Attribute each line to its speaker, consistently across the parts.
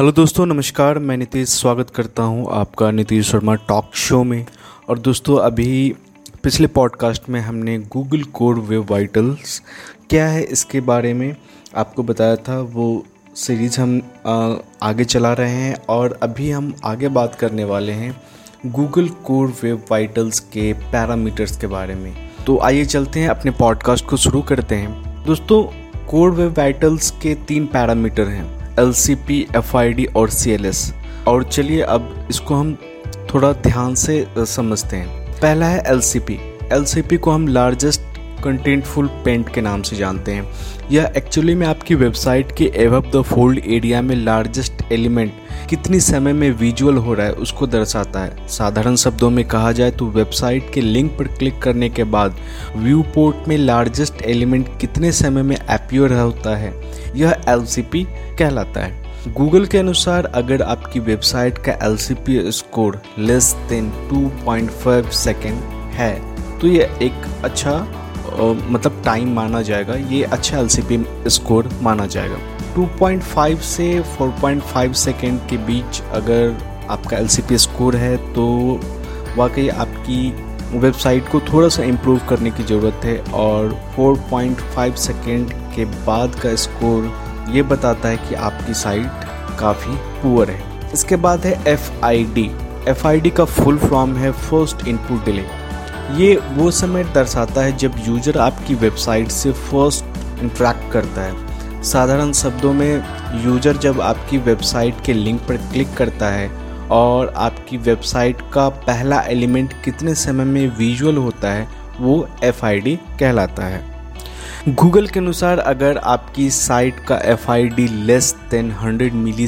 Speaker 1: Hello दोस्तों, नमस्कार। मैं नीतीश स्वागत करता हूँ आपका नीतीश शर्मा टॉक शो में। और दोस्तों, अभी पिछले पॉडकास्ट में हमने गूगल कोर वेब वाइटल्स क्या है इसके बारे में आपको बताया था। वो सीरीज़ हम आगे चला रहे हैं और अभी हम आगे बात करने वाले हैं गूगल कोर वेब वाइटल्स के पैरामीटर्स के बारे में। तो आइए चलते हैं, अपने पॉडकास्ट को शुरू करते हैं। दोस्तों कोर वेब वाइटल्स के तीन पैरामीटर हैं। L C P F I D और सी एल एस और चलिए अब इसको हम थोड़ा ध्यान से समझते हैं। पहला है L C P L C P को हम लार्जेस्ट कंटेंटफुल पेंट के नाम से जानते हैं। यह एक्चुअली में आपकी वेबसाइट के एवब द फोल्ड एरिया में लार्जेस्ट एलिमेंट, कितनी समय में विजुअल हो रहा है, उसको दर्शाता है। साधारण शब्दों में कहा जाए तो वेबसाइट के लिंक पर क्लिक करने के बाद व्यू पोर्ट में लार्जेस्ट एलिमेंट कितने समय में अपियर होता है? यह एलसीपी कहलाता है। गूगल के अनुसार, अगर आपकी वेबसाइट का LCP score less than 2.5 second है तो यह एक अच्छा मतलब टाइम माना जाएगा। ये अच्छा एलसीपी स्कोर माना जाएगा। 2.5 से 4.5 सेकेंड के बीच अगर आपका एलसीपी स्कोर है तो वाकई आपकी वेबसाइट को थोड़ा सा इम्प्रूव करने की ज़रूरत है और 4.5 सेकेंड के बाद का स्कोर ये बताता है कि आपकी साइट काफ़ी पुअर है। इसके बाद है F I D F I D का फुल फॉर्म है फ़र्स्ट इनपुट डिले ये वो समय दर्शाता है जब यूज़र आपकी वेबसाइट से फ़र्स्ट इंट्रैक्ट करता है। साधारण शब्दों में यूज़र जब आपकी वेबसाइट के लिंक पर क्लिक करता है और आपकी वेबसाइट का पहला एलिमेंट कितने समय में विजुअल होता है, वो एफआईडी कहलाता है। गूगल के अनुसार अगर आपकी साइट का एफआईडी लेस देन 100 मिली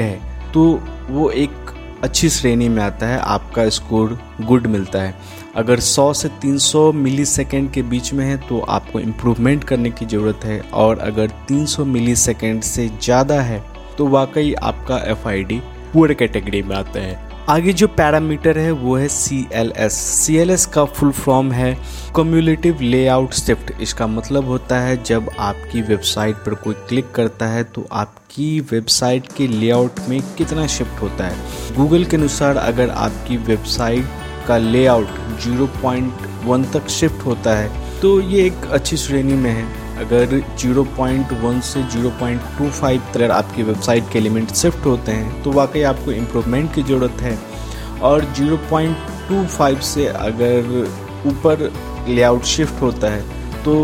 Speaker 1: है तो वो एक अच्छी श्रेणी में आता है, आपका स्कोर गुड मिलता है। अगर 100 से 300 मिली के बीच में है तो आपको इम्प्रूवमेंट करने की ज़रूरत है, और अगर 300 मिली से ज़्यादा है तो वाकई आपका एफ़ आई डी पूरे कैटेगरी में आता है। आगे जो पैरामीटर है वो है C L S C L S का फुल फॉर्म है कम्युलेटिव लेआउट शिफ्ट इसका मतलब होता है जब आपकी वेबसाइट पर कोई क्लिक करता है तो आपकी वेबसाइट के लेआउट में कितना शिफ्ट होता है। गूगल के अनुसार अगर आपकी वेबसाइट का लेआउट 0.1 तक शिफ्ट होता है तो ये एक अच्छी श्रेणी में है। अगर 0.1 से 0.25 तक आपकी वेबसाइट के एलिमेंट शिफ्ट होते हैं तो वाकई आपको इम्प्रूवमेंट की ज़रूरत है। और 0.25 से अगर ऊपर लेआउट शिफ्ट होता है तो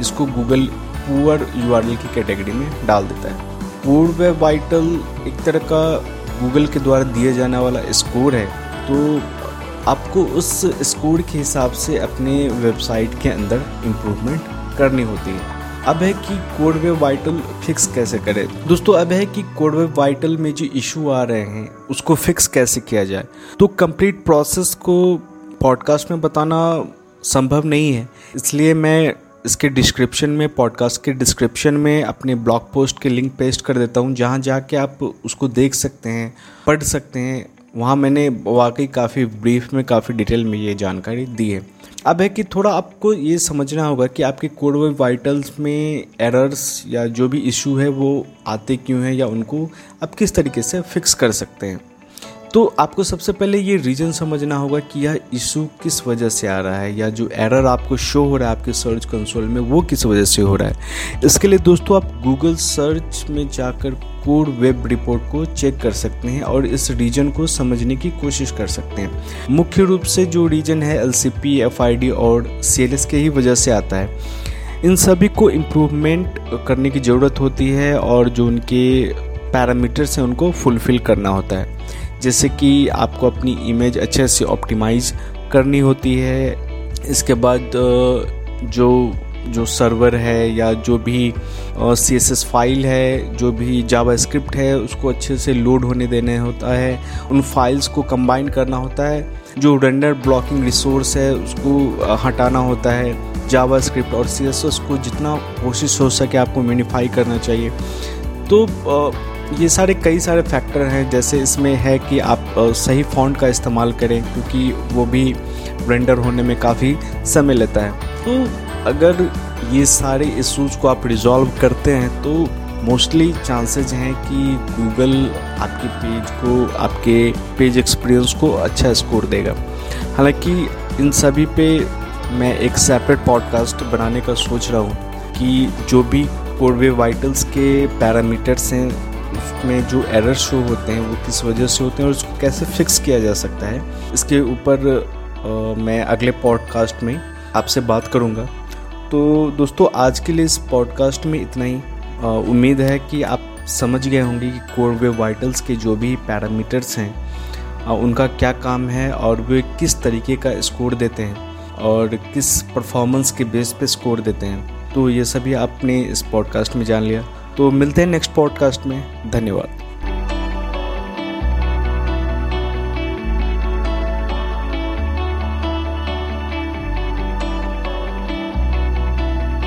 Speaker 1: इसको गूगल पुअर यू की कैटेगरी में डाल देता है। पूर्व वेब वाइटल एक तरह का गूगल के द्वारा दिया जाने वाला स्कोर है। तो आपको उस स्कोर के हिसाब से अपने वेबसाइट के अंदर इम्प्रूवमेंट करनी होती है। अब है कि कोडवे वाइटल फिक्स कैसे करें? दोस्तों, अब है कि कोडवे वाइटल में जो इशू आ रहे हैं, उसको फिक्स कैसे किया जाए? तो कंप्लीट प्रोसेस को पॉडकास्ट में बताना संभव नहीं है। इसलिए मैं इसके डिस्क्रिप्शन में, पॉडकास्ट के डिस्क्रिप्शन में अपने ब्लॉग पोस्ट के लिंक पेस्ट कर देता हूँ, जहाँ जाके आप उसको देख सकते हैं, पढ़ सकते हैं। वहाँ मैंने वाकई काफ़ी ब्रीफ में काफ़ी डिटेल में ये जानकारी दी है। अब है कि थोड़ा आपको ये समझना होगा कि आपके कोड वे वाइटल्स में एरर्स या जो भी इशू है, वो आते क्यों हैं या उनको आप किस तरीके से फिक्स कर सकते हैं? तो आपको सबसे पहले ये रीज़न समझना होगा कि यह इशू किस वजह से आ रहा है, या जो एरर आपको शो हो रहा है आपके सर्च कंसोल में, वो किस वजह से हो रहा है। इसके लिए दोस्तों आप गूगल सर्च में जाकर कोड वेब रिपोर्ट को चेक कर सकते हैं और इस रीजन को समझने की कोशिश कर सकते हैं। मुख्य रूप से जो रीजन है L C P F I D और सी एस के ही वजह से आता है। इन सभी को इम्प्रूवमेंट करने की ज़रूरत होती है और जो उनके पैरामीटर्स हैं, उनको फुलफ़िल करना होता है। जैसे कि आपको अपनी इमेज अच्छे से ऑप्टिमाइज करनी होती है। इसके बाद जो जो सर्वर है या जो भी सी एस एस फ़ाइल है, जो भी जावा स्क्रिप्ट है, उसको अच्छे से लोड होने देने होता है। उन फाइल्स को कंबाइन करना होता है। जो रेंडर ब्लॉकिंग रिसोर्स है, उसको हटाना होता है। जावा स्क्रिप्ट और सी एस एस को जितना कोशिश हो सके आपको मिनीफाई करना चाहिए। तो ये सारे कई सारे फैक्टर हैं, जैसे इसमें है कि आप सही फॉन्ट का इस्तेमाल करें, क्योंकि वो भी रेंडर होने में काफ़ी समय लेता है। तो अगर ये सारे इशूज़ को आप रिजॉल्व करते हैं तो मोस्टली चांसेज हैं कि गूगल आपके पेज को, आपके पेज एक्सपीरियंस को अच्छा स्कोर देगा। हालाँकि इन सभी पे मैं एक सेपरेट पॉडकास्ट बनाने का सोच रहा हूँ कि जो भी कोरवे वाइटल्स के पैरामीटर्स हैं उसमें जो एरर शो होते हैं, वो किस वजह से होते हैं और उसको कैसे फिक्स किया जा सकता है, इसके ऊपर मैं अगले पॉडकास्ट में आपसे बात करूँगा। तो दोस्तों, आज के लिए इस पॉडकास्ट में इतना ही। उम्मीद है कि आप समझ गए होंगे कि कोरवे वाइटल्स के जो भी पैरामीटर्स हैं उनका क्या काम है और वे किस तरीके का स्कोर देते हैं और किस परफॉर्मेंस के बेस पे स्कोर देते हैं। तो ये सभी आपने इस पॉडकास्ट में जान लिया। तो मिलते हैं नेक्स्ट पॉडकास्ट में। धन्यवाद।